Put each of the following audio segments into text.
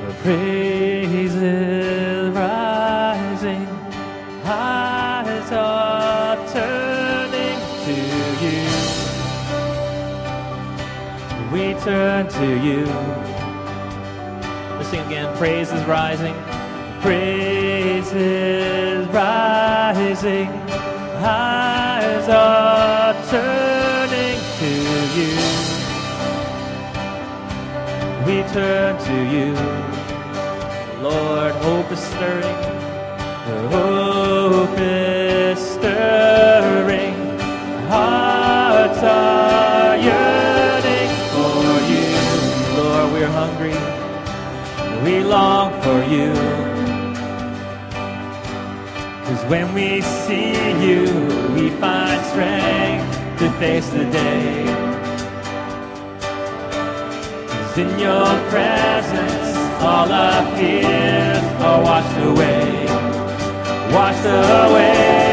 Her praise is rising, eyes are turning to you. We turn to you. Let's sing again. Praise is rising, praise is rising, eyes are turning to you. We turn to you stirring. The hope is stirring. Hearts are yearning for you. Lord, we're hungry. We long for you. Cause when we see you, we find strength to face the day. Cause in your presence, all our fears are oh, washed away, washed away.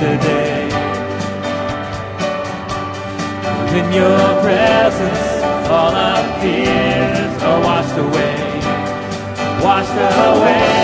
today. In your presence, all our fears are washed away, washed away.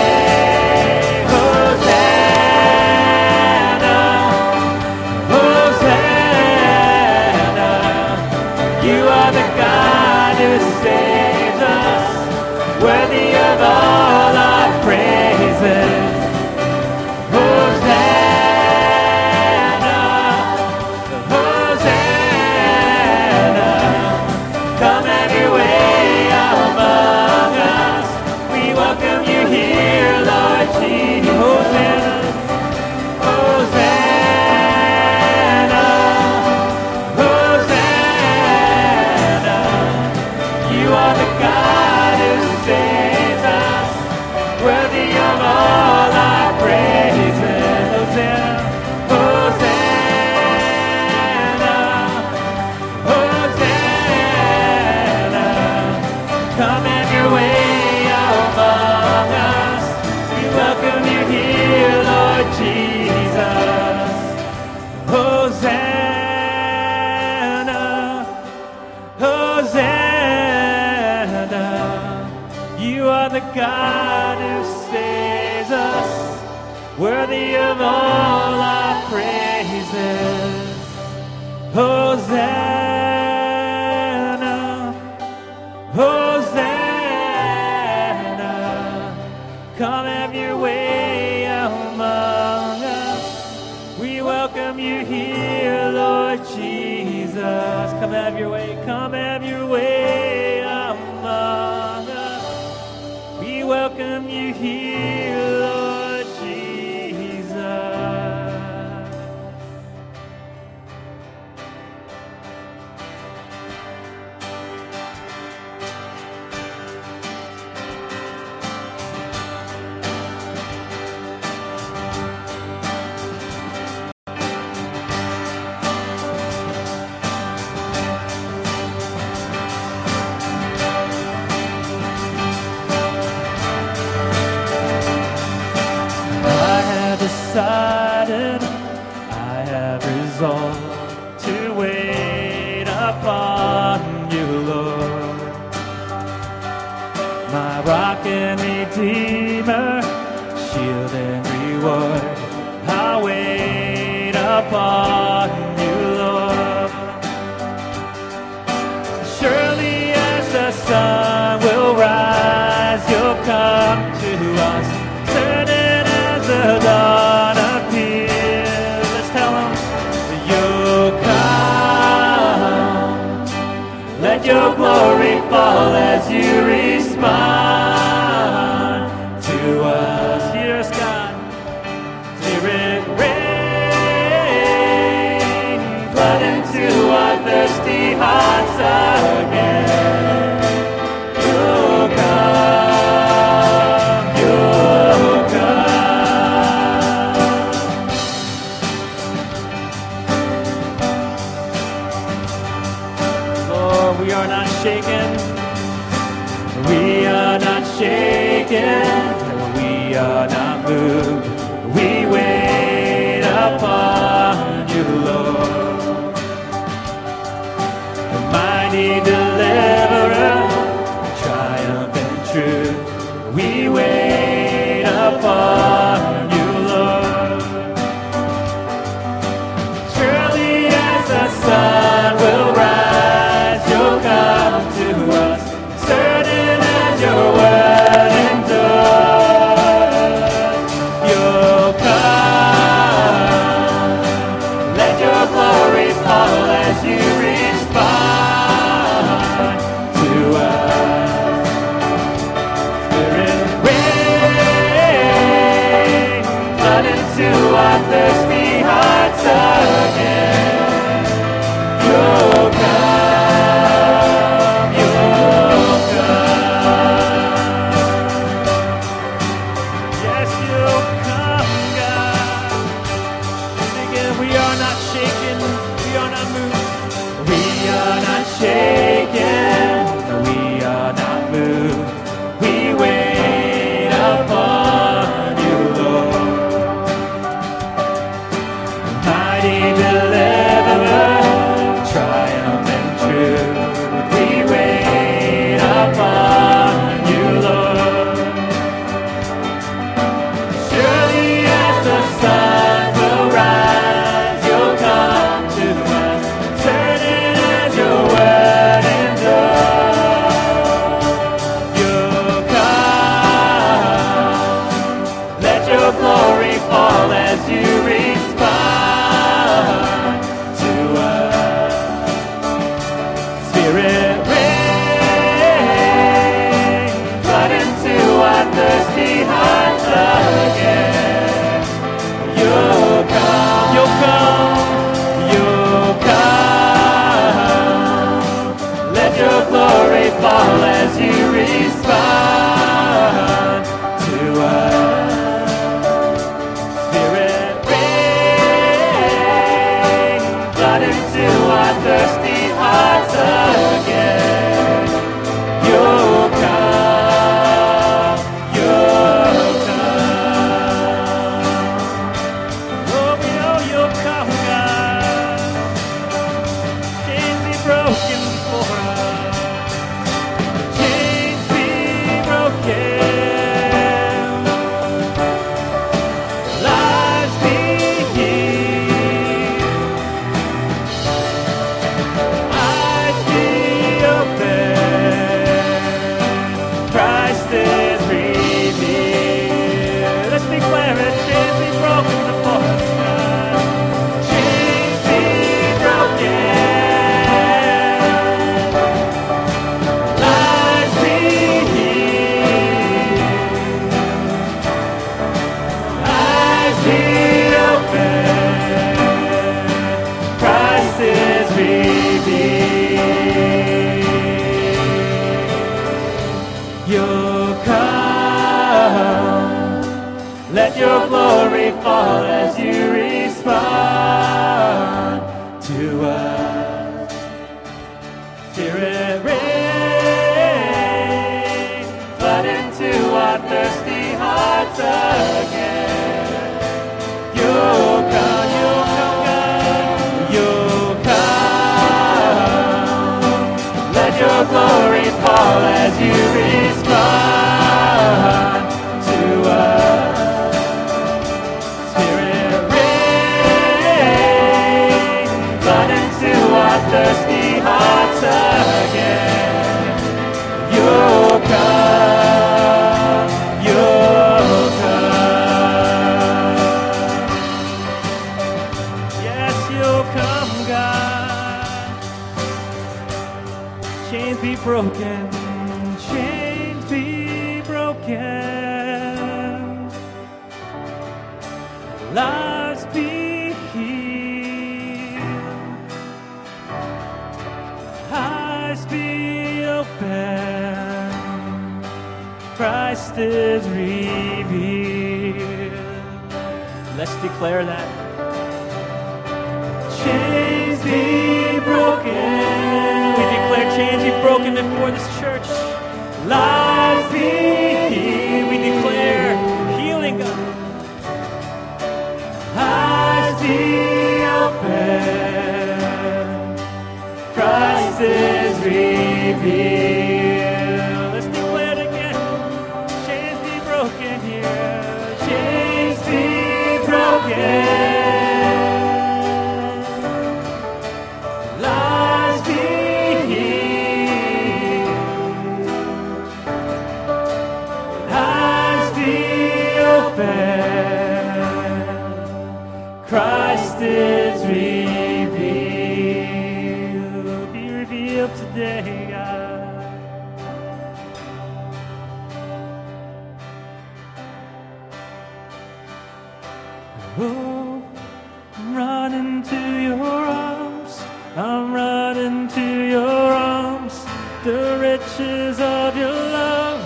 God who saves us, worthy of all our praises. Here, glory fall as you Yes, you Let's declare that. Chains be broken. We declare chains be broken before this church. Lives I'm running to your arms. I'm running to your arms. The riches of your love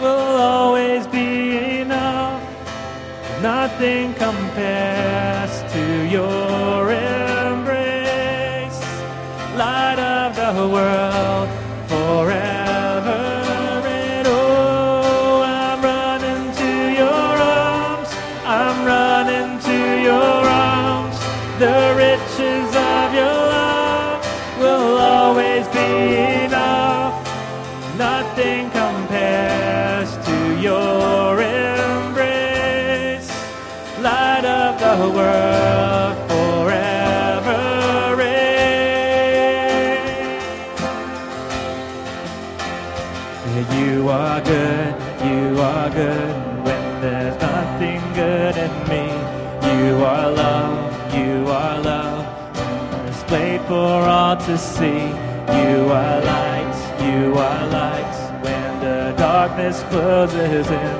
will always be enough. Nothing compares are good, you are good when there's nothing good in me. You are love, you are love, displayed for all to see. You are light, you are light when the darkness closes in.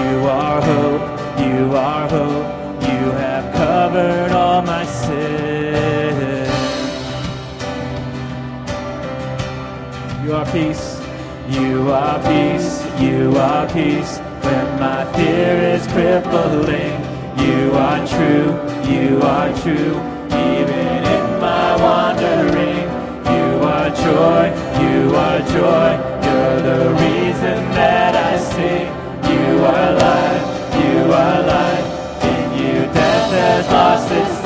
You are hope, you are hope, you have covered all my sins. You are peace, you are peace, you are peace. When my fear is crippling, you are true, you are true. Even in my wandering, you are joy, you are joy. You're the reason that I sing. You are life, you are life. In you, death has lost its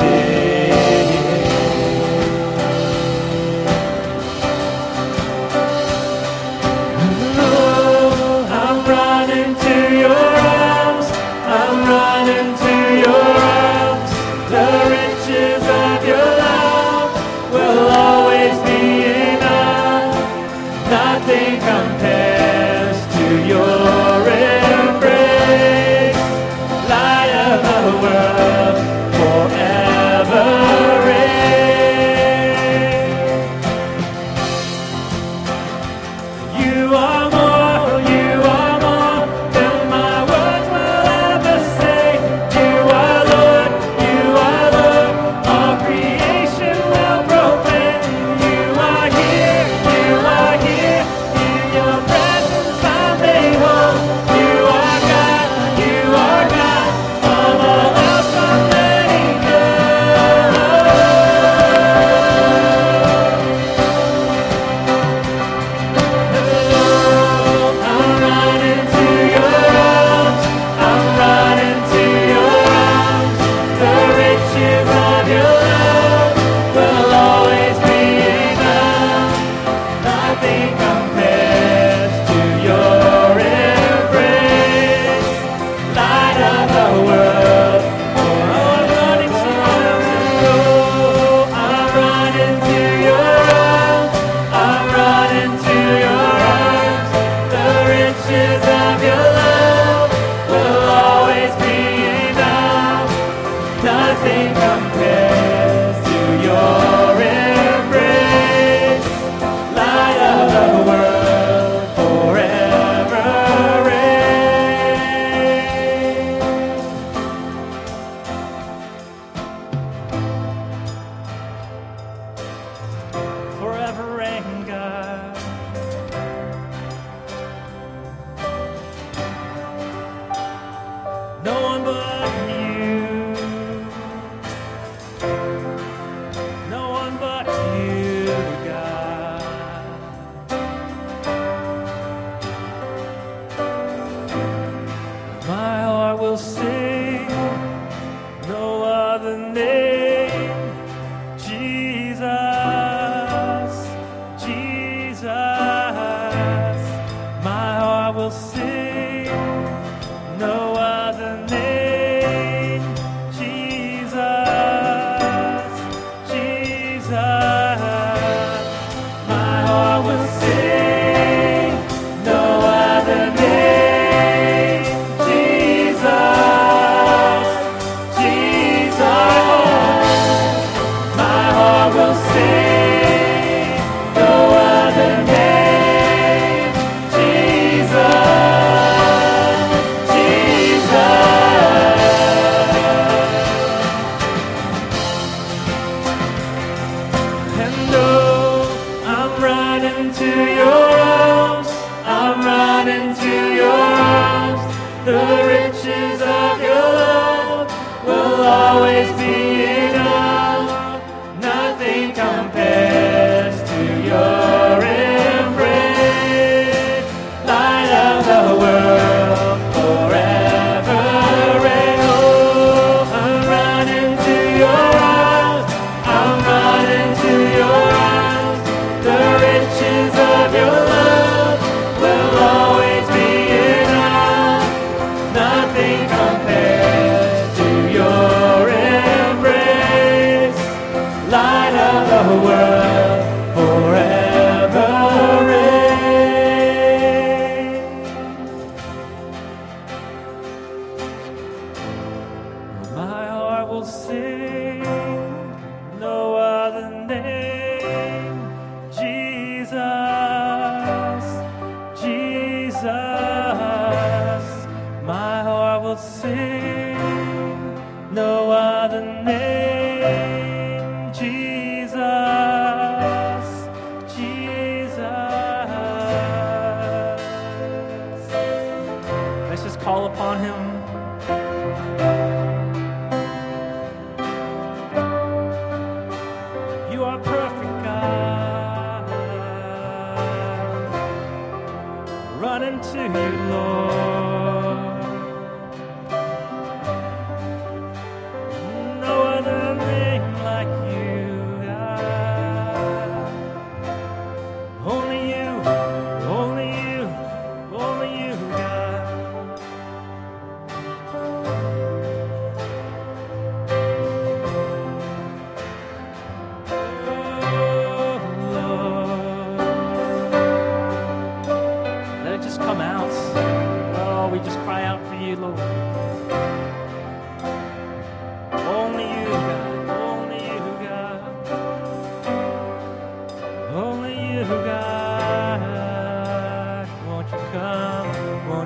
upon him.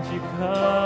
Won't you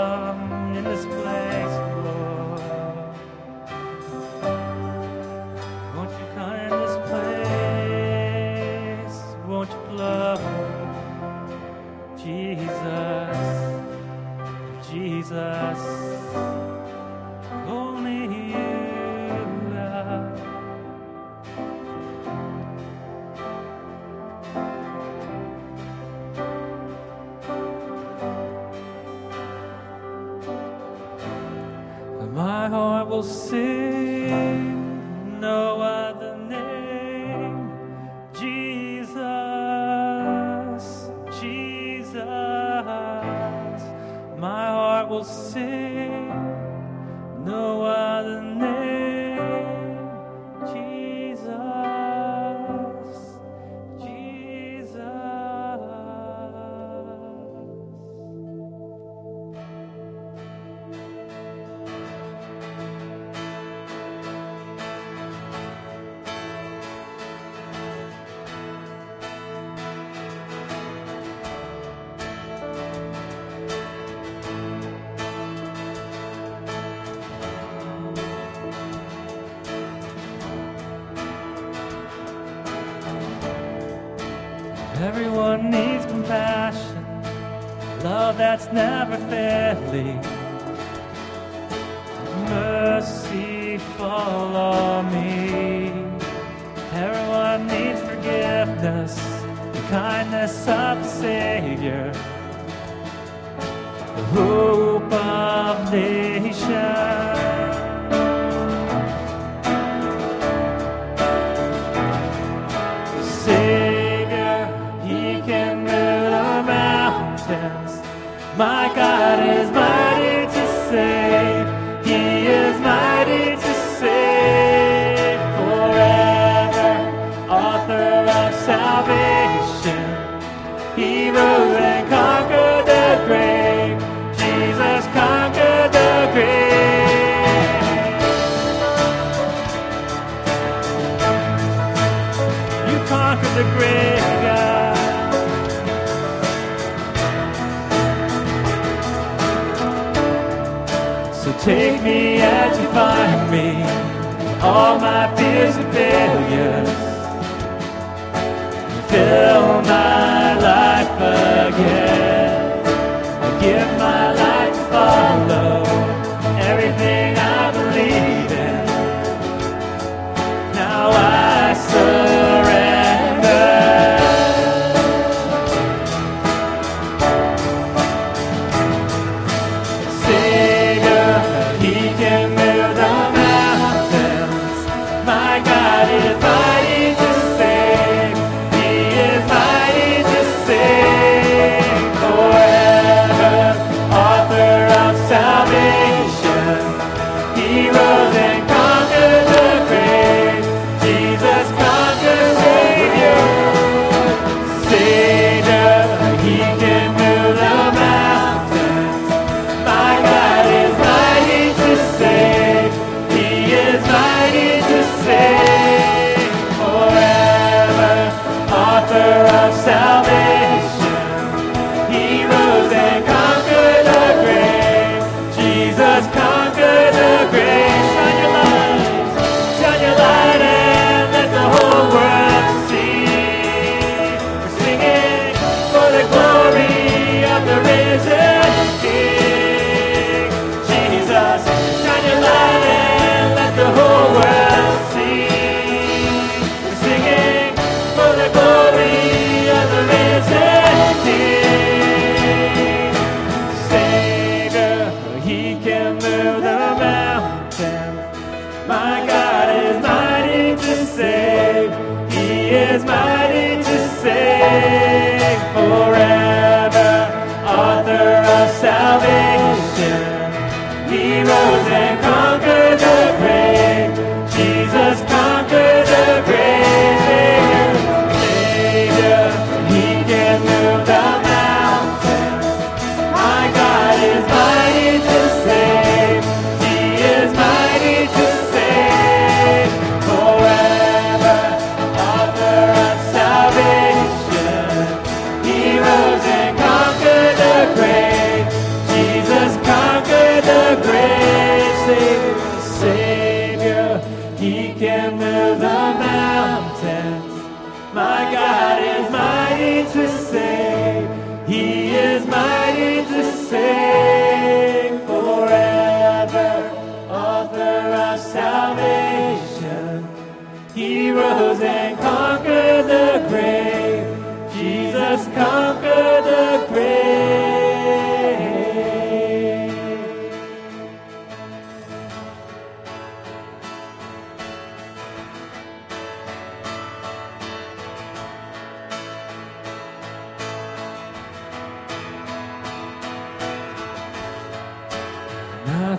that's never failing.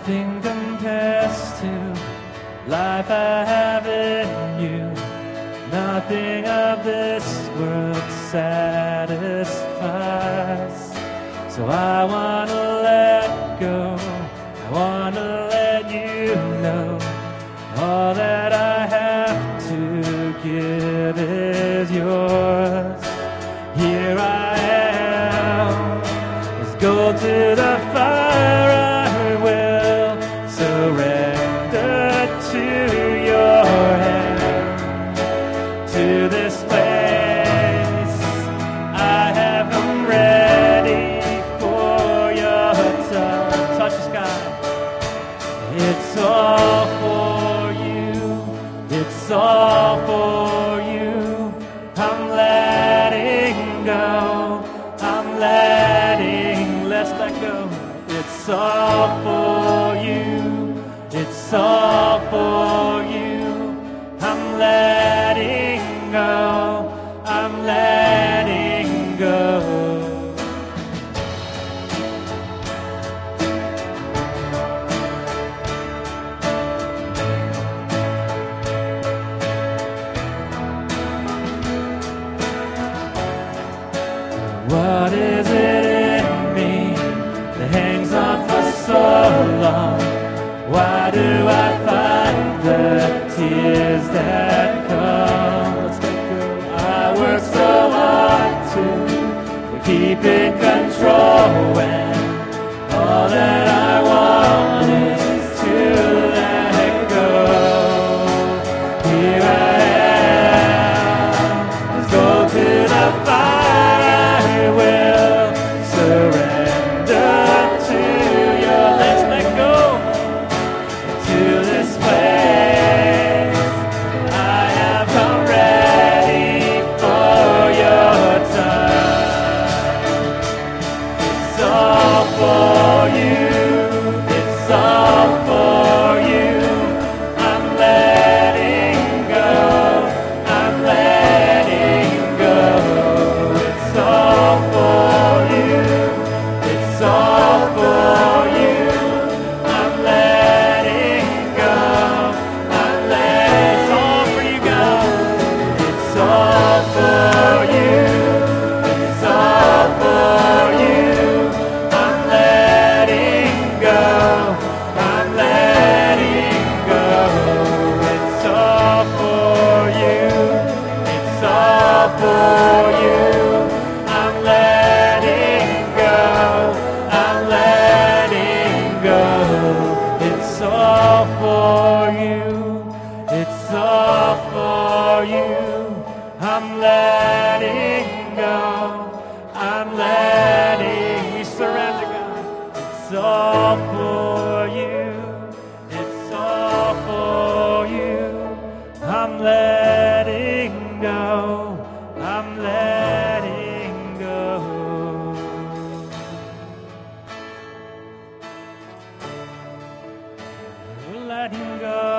Kingdom compares to life I have in you. Nothing of this world satisfies. So I want to keep in control when all that I suffer.